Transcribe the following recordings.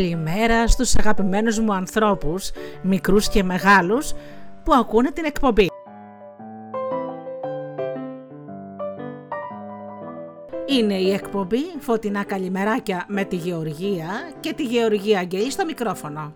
Καλημέρα στους αγαπημένους μου ανθρώπους, μικρούς και μεγάλους, που ακούνε την εκπομπή. Είναι η εκπομπή Φωτεινά Καλημεράκια με τη Γεωργία και τη Γεωργία Αγγελή στο μικρόφωνο.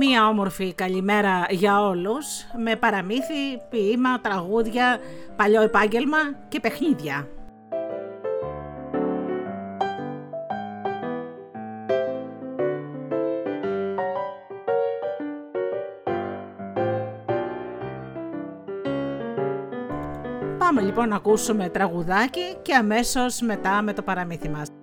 Μία όμορφη καλημέρα για όλους με παραμύθι, ποίημα, τραγούδια, παλιό επάγγελμα και παιχνίδια. Πάμε λοιπόν να ακούσουμε τραγουδάκι και αμέσως μετά με το παραμύθι μας.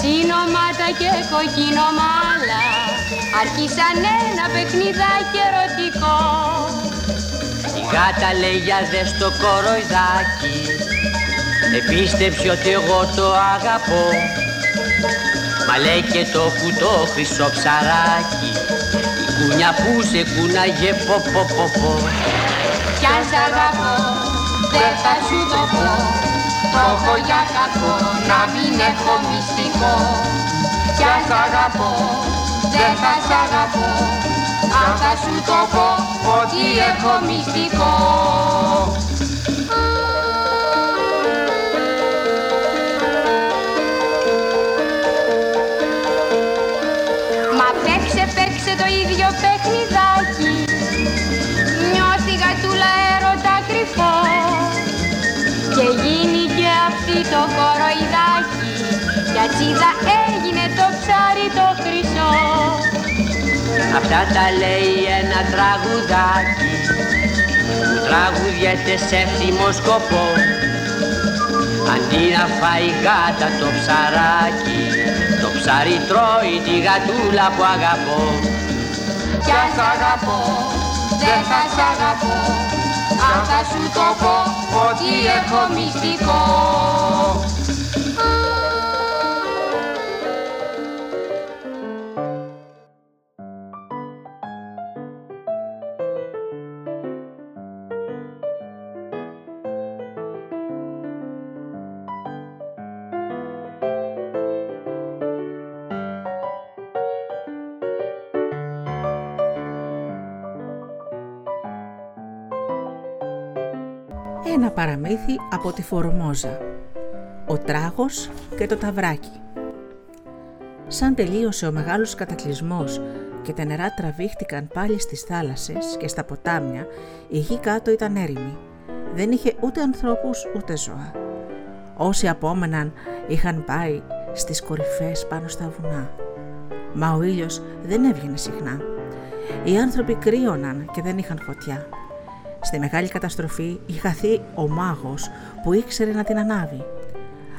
Πρασίνωματα και κοκκίνο μάλα. Αρχίσαν ένα παιχνιδάκι ερωτικό. Η γάτα λέει για δες το κοροϊδάκι Επίστεψε ότι εγώ το αγαπώ. Μα λέει και το κουτό χρυσό ψαράκι. Η κούνια που σε κούναγε πω πω πω πω. Κι αν σ' αγαπώ δεν θα σου το πω το έχω για κακό να μην έχω μυστικό. Κι αν σ' αγαπώ, δεν θα σ' αγαπώ. Αν θα σου το πω ότι έχω μυστικό. Μα παίξε, παίξε το ίδιο Αυτά τα λέει ένα τραγουδάκι. Που τραγουδιέται σε εύθυμο σκοπό. Αντί να φάει γάτα το ψαράκι το ψάρι τρώει τη γατούλα που αγαπώ. Κι αν σ' αγαπώ, δεν θα σ' αγαπώ. Αν θα σου το πω ότι έχω μυστικό Ένα παραμύθι από τη Φορμόζα. Ο τράγος και το ταβράκι. Σαν τελείωσε ο μεγάλος κατακλυσμός και τα νερά τραβήχτηκαν πάλι στις θάλασσες και στα ποτάμια, η γη κάτω ήταν έρημη. Δεν είχε ούτε ανθρώπους ούτε ζώα. Όσοι απόμεναν είχαν πάει στις κορυφές πάνω στα βουνά. Μα ο ήλιος δεν έβγαινε συχνά. Οι άνθρωποι κρύωναν και δεν είχαν φωτιά. Στη μεγάλη καταστροφή είχε χαθεί ο μάγος που ήξερε να την ανάβει.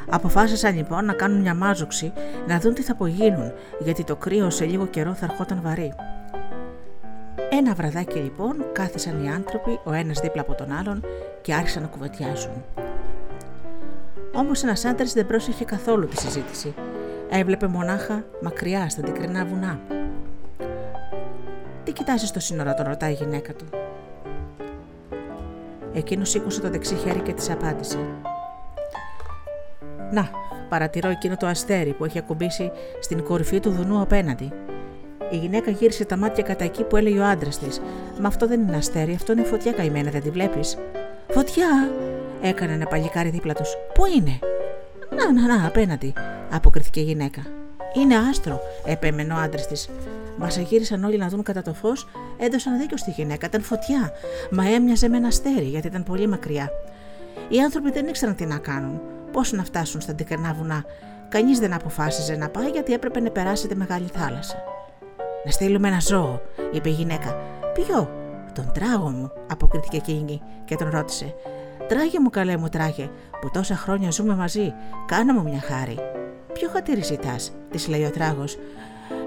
Αποφάσισαν λοιπόν να κάνουν μια μάζοξη να δουν τι θα απογίνουν γιατί το κρύο σε λίγο καιρό θα ερχόταν βαρύ. Ένα βραδάκι λοιπόν κάθισαν οι άνθρωποι ο ένας δίπλα από τον άλλον και άρχισαν να κουβεντιάζουν. Όμως ένας άντρας δεν πρόσεχε καθόλου τη συζήτηση. Έβλεπε μονάχα μακριά στα αντικρινά βουνά. Τι κοιτάζεις στο σύνορα, τον ρωτάει η γυναίκα του. Εκείνος σήκωσε το δεξί χέρι και της απάντησε. Να, παρατηρώ εκείνο το αστέρι που έχει ακουμπήσει στην κορυφή του βουνού απέναντι. Η γυναίκα γύρισε τα μάτια κατά εκεί που έλεγε ο άντρας της. Μα αυτό δεν είναι αστέρι, αυτό είναι φωτιά καημένα, δεν τη βλέπεις. Φωτιά! έκανε ένα παλικάρι δίπλα τους. Πού είναι; Να, να, να, απέναντι, αποκριθήκε η γυναίκα. Είναι άστρο, επέμενε ο άντρας της. Μας γύρισαν όλοι να δουν κατά το φως, έδωσαν δίκιο στη γυναίκα. Ήταν φωτιά, μα έμοιαζε με ένα αστέρι γιατί ήταν πολύ μακριά. Οι άνθρωποι δεν ήξεραν τι να κάνουν, πώς να φτάσουν στα αντικρινά βουνά. Κανείς δεν αποφάσιζε να πάει γιατί έπρεπε να περάσει τη μεγάλη θάλασσα. Να στείλουμε ένα ζώο, είπε η γυναίκα. Ποιο, τον τράγο μου, αποκρίθηκε εκείνη και τον ρώτησε. Τράγε μου, καλέ μου τράγε, που τόσα χρόνια ζούμε μαζί, κάνα μου μια χάρη. Ποιο χατήρι ζητάς, της λέει ο τράγος.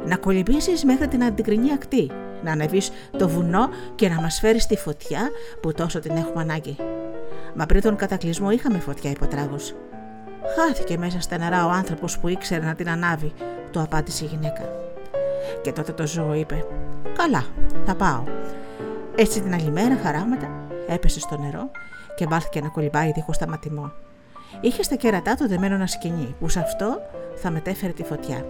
Να κολυμπήσεις μέχρι την αντικρινή ακτή, να ανεβείς το βουνό και να μας φέρεις τη φωτιά που τόσο την έχουμε ανάγκη. Μα πριν τον κατακλυσμό είχαμε φωτιά, είπε ο τράγος. Χάθηκε μέσα στα νερά ο άνθρωπος που ήξερε να την ανάβει, το απάντησε η γυναίκα. Και τότε το ζώο είπε: Καλά, θα πάω. Έτσι την άλλη μέρα, χαράματα, έπεσε στο νερό και μάθηκε να κολυμπάει δίχως σταματημό. Είχε στα κέρατά του δεμένο ένα σκηνή που σε αυτό θα μετέφερε τη φωτιά.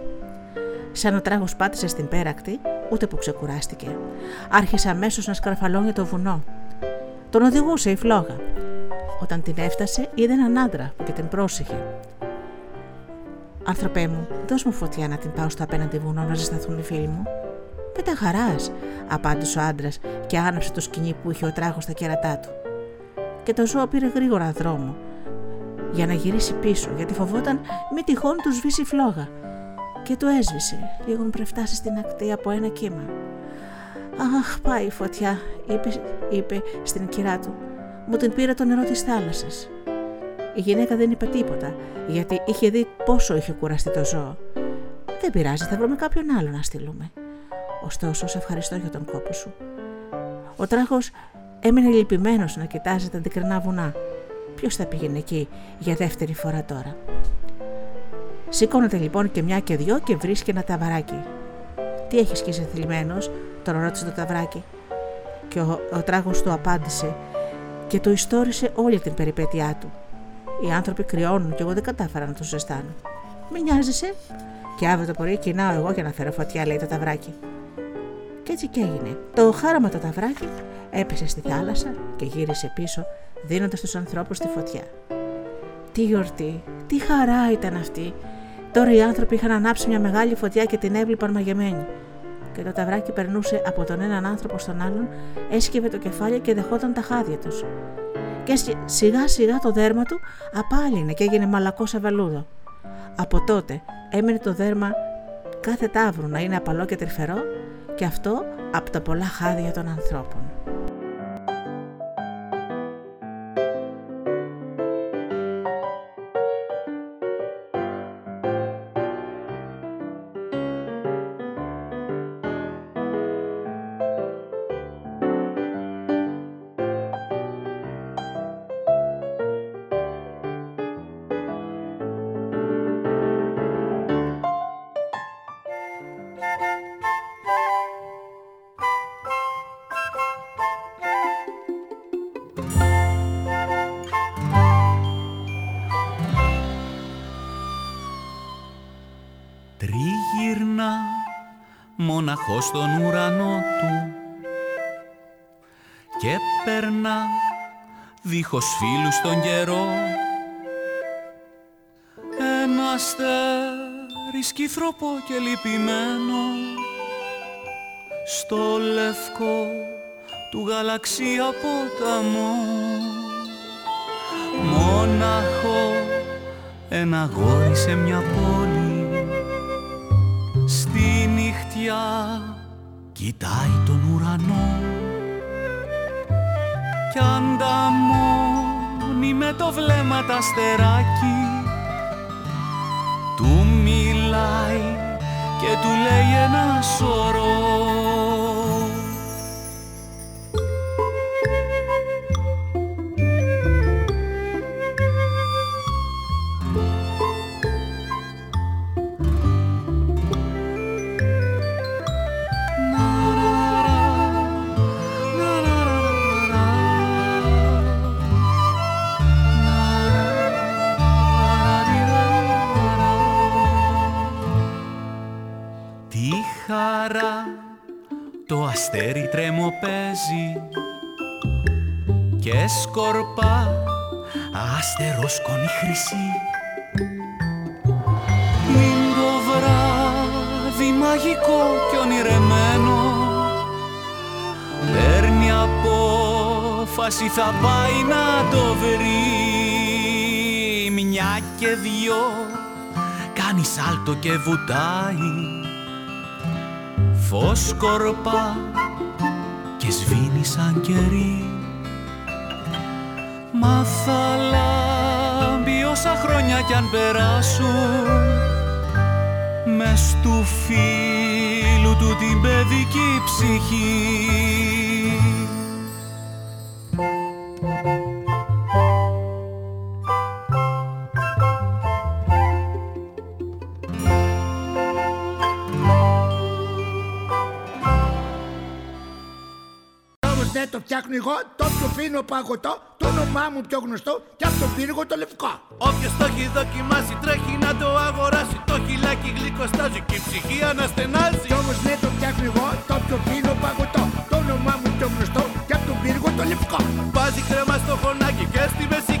Σαν ο τράγος πάτησε στην πέρακτη, ούτε που ξεκουράστηκε. Άρχισε αμέσως να σκαρφαλώνει το βουνό. Τον οδηγούσε η φλόγα. Όταν την έφτασε, είδε έναν άντρα που και την πρόσεχε. Άνθρωπέ μου, δώσ' μου φωτιά να την πάω στο απέναντι βουνό να ζεσταθούν οι φίλοι μου. Με τα χαράς, απάντησε ο άντρας και άναψε το σκηνή που είχε ο τράγος στα κέρατά του. Και το ζώο πήρε γρήγορα δρόμο για να γυρίσει πίσω, γιατί φοβόταν μη τυχόν τους σβήσει φλόγα. Και το έσβησε, λίγο πριν φτάσει στην ακτή από ένα κύμα. Αχ, πάει η φωτιά, είπε, είπε στην κυρά του. Μου την πήρε το νερό της θάλασσας. Η γυναίκα δεν είπε τίποτα, γιατί είχε δει πόσο είχε κουραστεί το ζώο. Δεν πειράζει, θα βρούμε κάποιον άλλο να στείλουμε. Ωστόσο, σε ευχαριστώ για τον κόπο σου. Ο τράχο έμεινε λυπημένος να κοιτάζει τα αντικρινά βουνά. Ποιος θα πήγαινε εκεί για δεύτερη φορά τώρα; Σήκωνεται λοιπόν και μια και δυο και βρίσκει ένα ταβαράκι. Τι έχεις και θλιμμένος, τον ρώτησε το ταβράκι. Και ο, ο τράγος του απάντησε και του ιστόρισε όλη την περιπέτειά του. Οι άνθρωποι κρυώνουν και εγώ δεν κατάφερα να του ζεστάνω. Μη νοιάζεσαι. Και αύριο το πρωί κοινάω εγώ για να φέρω φωτιά, λέει το ταβράκι. Και έτσι και έγινε. Το χάραμα το ταβράκι έπεσε στη θάλασσα και γύρισε πίσω δίνοντας στους ανθρώπους τη φωτιά. Τι γιορτή, τι χαρά ήταν αυτή. Τώρα οι άνθρωποι είχαν ανάψει μια μεγάλη φωτιά και την έβλεπαν μαγεμένη. Και το ταβράκι περνούσε από τον έναν άνθρωπο στον άλλον, έσκυβε το κεφάλι και δεχόταν τα χάδια τους. Και σιγά σιγά το δέρμα του απάλυνε και έγινε μαλακός σαβαλούδο. Από τότε έμεινε το δέρμα κάθε τάβρου να είναι απαλό και τρυφερό και αυτό από τα πολλά χάδια των ανθρώπων. Μοναχός στον ουρανό του. Και περνά δίχως φίλους τον καιρό. Ένα αστέρι σκυθροπό και λυπημένο στο λευκό του γαλαξία ποταμό μόναχο ένα γόρι σε μια πόλη κοιτάει τον ουρανό. Κι ανταμώνει με το βλέμμα τα στεράκι του μιλάει και του λέει ένα σωρό σκορπά αστερόσκονη χρυσή. Είναι το βράδυ μαγικό και ονειρεμένο. Παίρνει απόφαση θα πάει να το βρει. Μια και δυο κάνει σάλτο και βουτάει. Φως σκορπά και σβήνει σαν κερί Μα θα λάμπει όσα χρόνια κι αν περάσουν. Μες του φίλου του την παιδική ψυχή. Το φτιάχνω εγώ, το πιο φίνο παγωτό, το όνομά μου πιο γνωστό και από τον πύργο το λευκό. Όποιος το έχει δοκιμάσει τρέχει να το αγοράσει. Το χιλάκι γλυκοστάζει και η ψυχή αναστενάζει. Κι όμως ναι, το φτιάχνω εγώ, το πιο φίνο παγωτό, το όνομά μου πιο γνωστό και από τον πύργο το λευκό. Βάζει κρέμα στο χωνάκι και στη μέση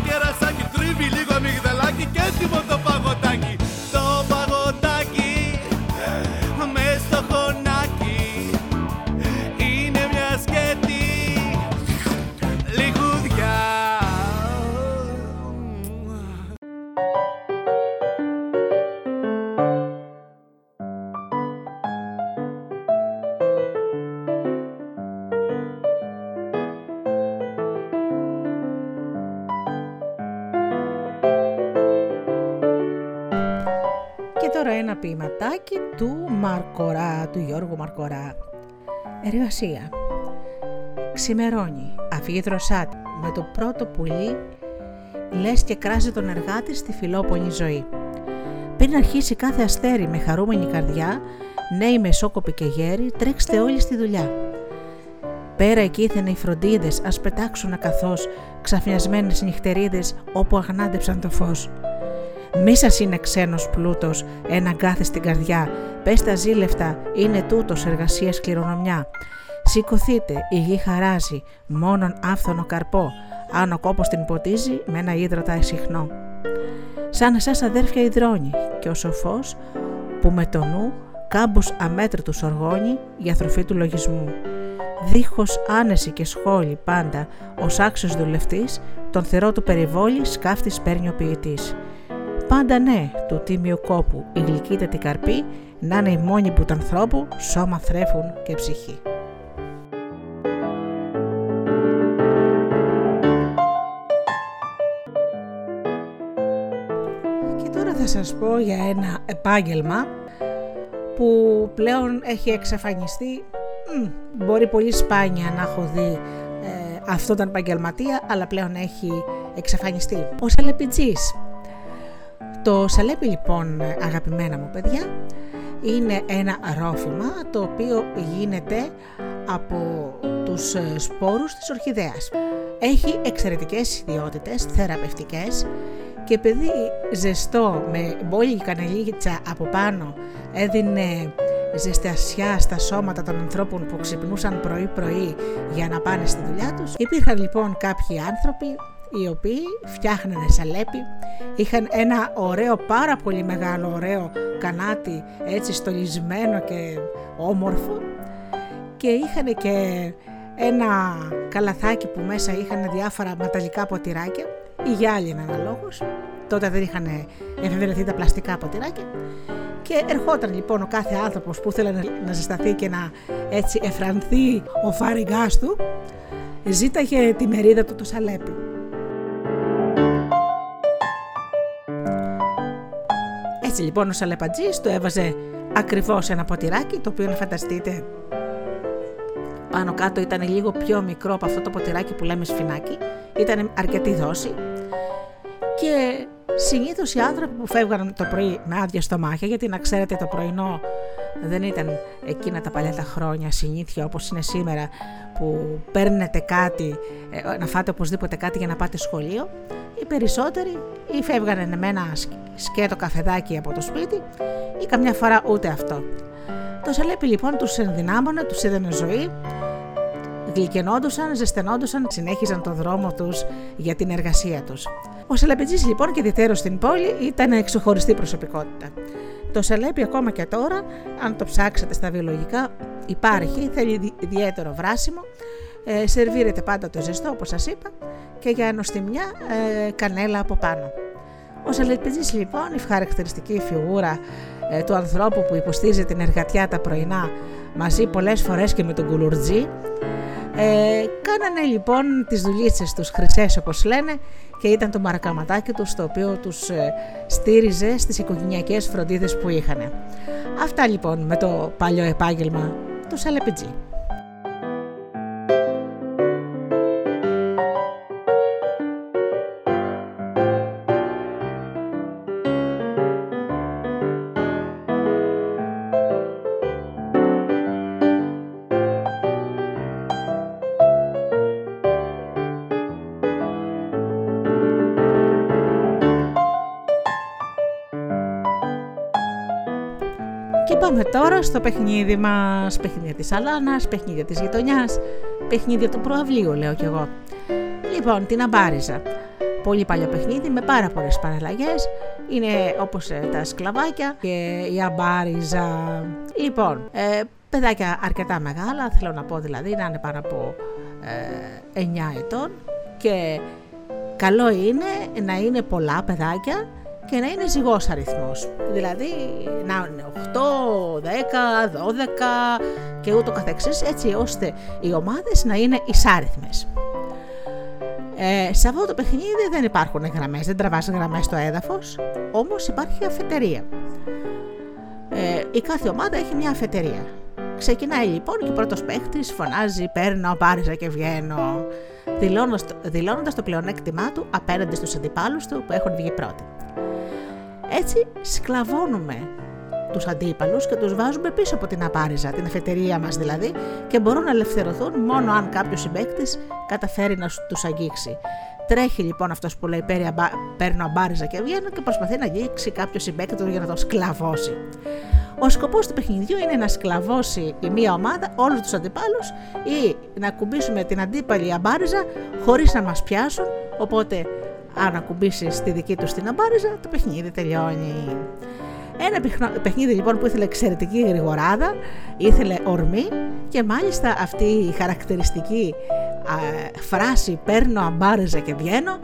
τώρα ένα ποιηματάκι του Μαρκορά, του Γιώργου Μαρκορά. Εργασία. Ξημερώνει, αφήγει δροσάτη, με το πρώτο πουλί λες και κράζει τον εργάτη στη φιλόπονη ζωή. Πριν αρχίσει κάθε αστέρι με χαρούμενη καρδιά, νέοι μεσόκοποι και γέροι, τρέξτε όλοι στη δουλειά. Πέρα εκείθεν οι φροντίδες, ας πετάξουν καθώς ξαφνιασμένες νυχτερίδες όπου αγνάντεψαν το φως. Μη σας είναι ξένος πλούτος, ένα γκάθι στην καρδιά, πες τα ζήλευτα, είναι τούτος εργασίας κληρονομιά. Σηκωθείτε, η γη χαράζει, μόνον άφθονο καρπό, αν ο κόπος την ποτίζει με ένα ίδρωτα εσυχνό. Σαν εσάς αδέρφια υδρώνει και ο σοφός που με το νου κάμπους αμέτρητους οργώνει για θροφή του λογισμού. Δίχως άνεση και σχόλη πάντα, ως άξιος δουλευτής, τον θερό του περιβόλη σκάφτης παίρνει ο ποιητής. Πάντα ναι, του τίμιου κόπου, η γλυκύτατη καρπή, να είναι η μόνη που του ανθρώπου σώμα θρέφουν και ψυχή. Και τώρα θα σας πω για ένα επάγγελμα που πλέον έχει εξαφανιστεί. Μμ, μπορεί πολύ σπάνια να έχω δει ε, αυτόν τον επαγγελματία, αλλά πλέον έχει εξαφανιστεί. Ο Σαλεπιτζής. Το σαλέπι λοιπόν αγαπημένα μου παιδιά είναι ένα ρόφημα το οποίο γίνεται από τους ε, σπόρους της ορχιδέας. Έχει εξαιρετικές ιδιότητες θεραπευτικές και επειδή ζεστό με μπόλικη κανελίτσα από πάνω έδινε ζεστασιά στα σώματα των ανθρώπων που ξυπνούσαν πρωί πρωί για να πάνε στη δουλειά τους. Υπήρχαν λοιπόν κάποιοι άνθρωποι οι οποίοι φτιάχνανε σαλέπι, είχαν ένα ωραίο, πάρα πολύ μεγάλο ωραίο κανάτι έτσι στολισμένο και όμορφο. Και είχαν και ένα καλαθάκι που μέσα είχαν διάφορα μεταλλικά ποτηράκια. Ή γυάλινα αναλόγως, τότε δεν είχαν εφευρεθεί τα πλαστικά ποτηράκια. Και ερχόταν λοιπόν ο κάθε άνθρωπος που ήθελε να ζεσταθεί και να έτσι εφρανθεί ο φάριγάς του ζήταγε τη μερίδα του το σαλέπι. Έτσι λοιπόν ο Σαλεπατζής το έβαζε ακριβώς ένα ποτηράκι το οποίο να φανταστείτε πάνω κάτω ήταν λίγο πιο μικρό από αυτό το ποτηράκι που λέμε σφινάκι. Ήταν αρκετή δόση. Και συνήθως οι άνθρωποι που φεύγαν το πρωί με άδεια στομάχια γιατί να ξέρετε το πρωινό δεν ήταν εκείνα τα παλιά τα χρόνια συνήθεια όπως είναι σήμερα που παίρνετε κάτι, ε, να φάτε οπωσδήποτε κάτι για να πάτε σχολείο οι περισσότεροι ή φεύγανε με ένα σκέτο καφεδάκι από το σπίτι ή καμιά φορά ούτε αυτό. Το σαλέπι λοιπόν τους ενδυνάμωνε, τους έδαινε ζωή, γλυκενόντουσαν, ζεσθενόντουσαν, συνέχιζαν το δρόμο τους για την εργασία τους. Ο Σαλεπιτζής λοιπόν και διτέρος στην πόλη ήταν εξωχωριστή προσωπικότητα. Το σαλέπι ακόμα και τώρα, αν το ψάξετε στα βιολογικά, υπάρχει, θέλει ιδιαίτερο βράσιμο, ε, σερβίρεται πάντα το ζεστό όπως σας είπα και για νοστιμιά ε, κανέλα από πάνω. Ο Σαλεπιτζής λοιπόν, η χαρακτηριστική φιγούρα ε, του ανθρώπου που υποστήριζε την εργατιά τα πρωινά μαζί πολλές φορές και με τον κουλουρτζή, ε, κάνανε λοιπόν τις δουλίτσες τους χρυσές όπως λένε και ήταν το μαρακαματάκι τους το οποίο τους ε, στήριζε στις οικογενειακές φροντίδες που είχαν. Αυτά λοιπόν με το παλιό επάγγελμα του Σαλεπιτζή. Τώρα στο παιχνίδι μας, παιχνίδια της Αλάνας, παιχνίδια της γειτονιάς, παιχνίδια του προαυλίου λέω κι εγώ. Λοιπόν, την αμπάριζα. Πολύ παλιό παιχνίδι με πάρα πολλές παραλλαγές. Είναι όπως ε, τα σκλαβάκια και η αμπάριζα. Λοιπόν, ε, παιδάκια αρκετά μεγάλα, θέλω να πω δηλαδή να είναι πάνω από ε, 9 ετών και καλό είναι να είναι πολλά παιδάκια και να είναι ζυγός αριθμός. Δηλαδή να είναι 8, 10, 12 και ούτω καθεξής έτσι ώστε οι ομάδες να είναι ισάριθμες. Ε, σε αυτό το παιχνίδι δεν υπάρχουν γραμμές, δεν τραβάς γραμμές στο έδαφος, όμως υπάρχει αφετερία. Ε, η κάθε ομάδα έχει μια αφετερία. Ξεκινάει λοιπόν και ο πρώτος παίχτης φωνάζει «Παίρνω, πάριζα και βγαίνω», δηλώνοντας το πλεονέκτημά του απέναντι στους αντιπάλους του που έχουν βγει πρώτοι. Έτσι σκλαβώνουμε τους αντίπαλους και τους βάζουμε πίσω από την απάριζα, την εφετερία μας δηλαδή, και μπορούν να ελευθερωθούν μόνο αν κάποιος συμπέκτης καταφέρει να τους αγγίξει. Τρέχει λοιπόν αυτός που λέει Παίρνω αμπάριζα και βγαίνω και προσπαθεί να αγγίξει κάποιο συμπέκτη του για να τον σκλαβώσει. Ο σκοπός του παιχνιδιού είναι να σκλαβώσει η μία ομάδα όλους τους αντιπάλους ή να κουμπίσουμε την αντίπαλη αμπάριζα χωρίς να μας πιάσουν. Οπότε αν ακουμπήσεις τη δική του την αμπάριζα, το παιχνίδι τελειώνει. Ένα παιχνίδι λοιπόν που ήθελε εξαιρετική γρηγοράδα, ήθελε ορμή και μάλιστα αυτή η χαρακτηριστική φράση «παίρνω αμπάριζα και βγαίνω»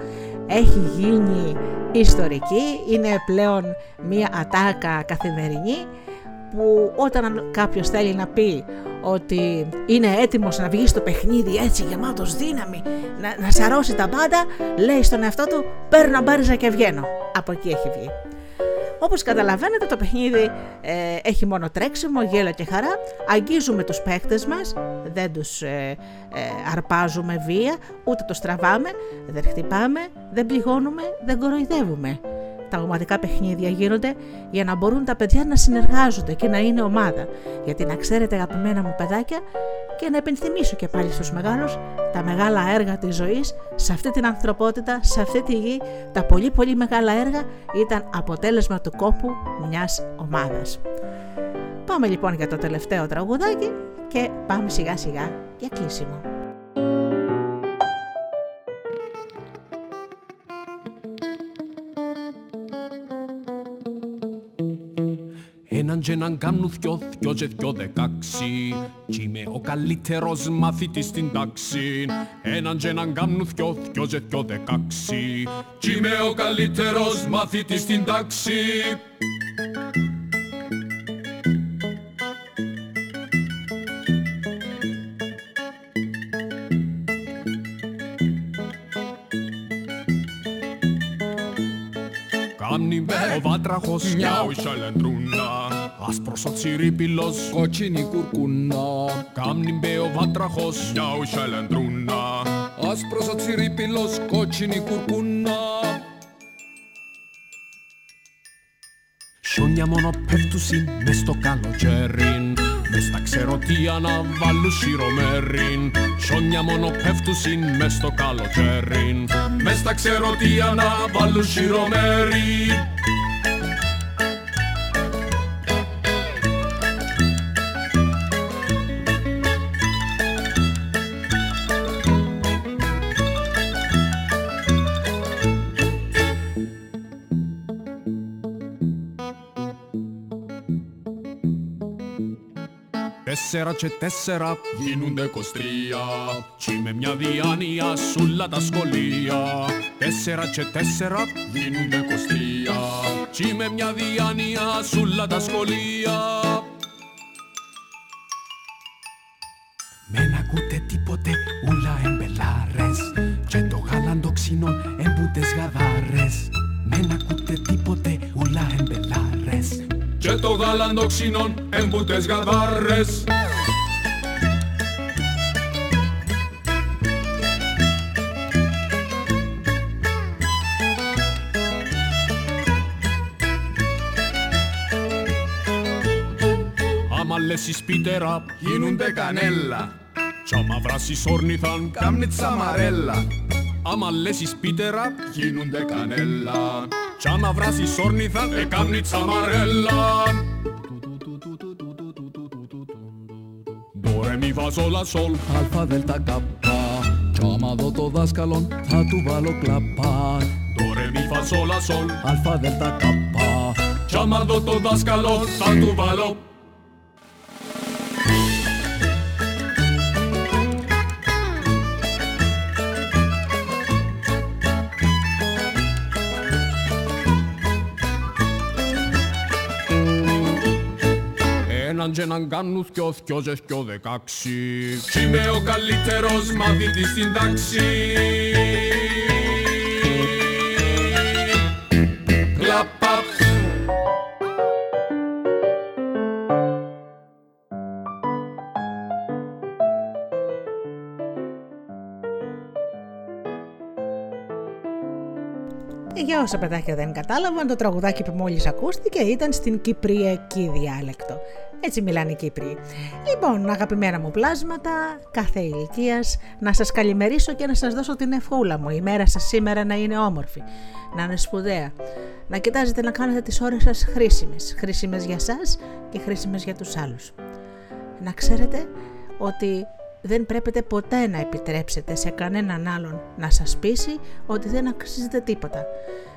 έχει γίνει ιστορική, είναι πλέον μία ατάκα καθημερινή που όταν κάποιος θέλει να πει ότι είναι έτοιμος να βγει στο παιχνίδι έτσι γεμάτος δύναμη, να, να σαρώσει τα πάντα, λέει στον εαυτό του παίρνω μπάριζα και βγαίνω. Από εκεί έχει βγει. Όπως καταλαβαίνετε το παιχνίδι ε, έχει μόνο τρέξιμο, γέλο και χαρά. Αγγίζουμε τους παίκτες μας, δεν τους ε, ε, αρπάζουμε βία, ούτε τους τραβάμε, δεν χτυπάμε, δεν πληγώνουμε, δεν κοροϊδεύουμε. Τα ομαδικά παιχνίδια γίνονται για να μπορούν τα παιδιά να συνεργάζονται και να είναι ομάδα. Γιατί να ξέρετε αγαπημένα μου παιδάκια και να επενθυμίσω και πάλι στους μεγάλους τα μεγάλα έργα της ζωής σε αυτή την ανθρωπότητα, σε αυτή τη γη, τα πολύ πολύ μεγάλα έργα ήταν αποτέλεσμα του κόπου μιας ομάδας. Πάμε λοιπόν για το τελευταίο τραγουδάκι και πάμε σιγά σιγά για κλείσιμο. Έναν και έναν κάνουν δυο, δυο και δυο δεκάξι. Κι είμαι ο καλύτερος μαθητής στην τάξη. Έναν και έναν κάνουν δυο, δυο και δυο δεκάξι. Κι είμαι ο καλύτερος μαθητής στην τάξη. Κάμνη ο βάτραχος, μια η σαλεντρούνα Άσπρος ο τσιρίπιλος, κότσινη κουρκούνα Κάμνη μπε ο βάτραχος, μια η σαλεντρούνα Άσπρος ο τσιρίπιλος, κότσινη κουρκούνα. Σιόνια μόνο πέφτουσιν μες στο καλοκαίριν. Μες στα ξεροτία να βάλουν σιρομέριν. Σιόνια μόνο πέφτουσιν μες στο καλοκαίριν. Μες στα ξεροτία να βάλουν σιρομέριν Τέσσερα και τέσσερα. Γίνονται κοστρία Κι με μια διάνοια σούλα τα σχολεία. Τέσσερα και τέσσερα. Γίνονται κοστρία Κι με μια διάνοια σούλα τα σχολεία. Μεν ακούτε τίποτε ούλα εμπελάρες. Και το γάλαν το ξινόν εμπουτες γαδάρες. Μεν ακούτε τίποτε ούλα εμπελάρες Και το γάλαν το ξινόν εμπουτες γαδάρες Άμα λες εις πίτερα γίνονται κανέλα. Κι άμα βράσεις όρνηθαν κάμνει τσαμαρέλα. Άμα λες εις πίτερα γίνονται κανέλα Κι άμα βράσεις όρνηθαν ε κάμνει τσαμαρέλα Ντο ρε μη βάζω λα σολ Αλφα δελτα καπά Κι άμα δω το δάσκαλον θα του βάλω κλαπά Ντο ρε μη βάζω λα σολ Αλφα δελτα καπά Κι άμα δω το δάσκαλο θα του βάλω Έναν και έναν κάνουν θκιο, θκιο και θκιο δεκάξι. Κι είμαι ο καλύτερος μαθητής στην τάξη. Κλαπαπ Για όσα παιδάκια δεν κατάλαβαν, το τραγουδάκι που μόλις ακούστηκε ήταν στην κυπριακή διάλεκτο. Έτσι μιλάνε οι Κύπριοι. Λοιπόν, αγαπημένα μου πλάσματα, κάθε ηλικίας, να σας καλημερίσω και να σας δώσω την ευχούλα μου. Η μέρα σας σήμερα να είναι όμορφη, να είναι σπουδαία. Να κοιτάζετε να κάνετε τις ώρες σας χρήσιμες. Χρήσιμες για σας και χρήσιμες για τους άλλους. Να ξέρετε ότι δεν πρέπει ποτέ να επιτρέψετε σε κανέναν άλλον να σας πείσει ότι δεν αξίζετε τίποτα.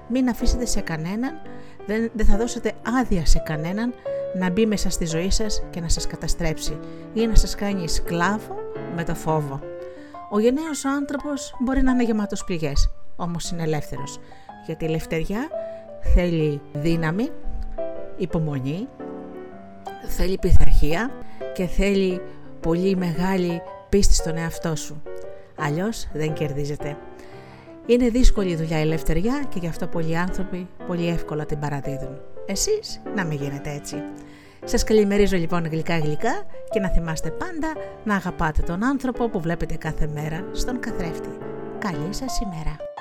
Μην αφήσετε σε κανέναν, δεν, δεν θα δώσετε άδεια σε κανέναν να μπει μέσα στη ζωή σας και να σας καταστρέψει ή να σας κάνει σκλάβο με το φόβο. Ο γενναίος άνθρωπος μπορεί να είναι γεμάτος πληγές, όμως είναι ελεύθερος, γιατί η ελευθεριά θέλει δύναμη, υπομονή, θέλει πειθαρχία και θέλει πολύ μεγάλη πίστη στον εαυτό σου. Αλλιώς δεν κερδίζεται. Είναι δύσκολη η δουλειά η ελευθεριά και γι' αυτό πολλοί άνθρωποι πολύ εύκολα την παραδίδουν. Εσείς να μην γίνετε έτσι. Σας καλημερίζω λοιπόν γλυκά γλυκά και να θυμάστε πάντα να αγαπάτε τον άνθρωπο που βλέπετε κάθε μέρα στον καθρέφτη. Καλή σας ημέρα.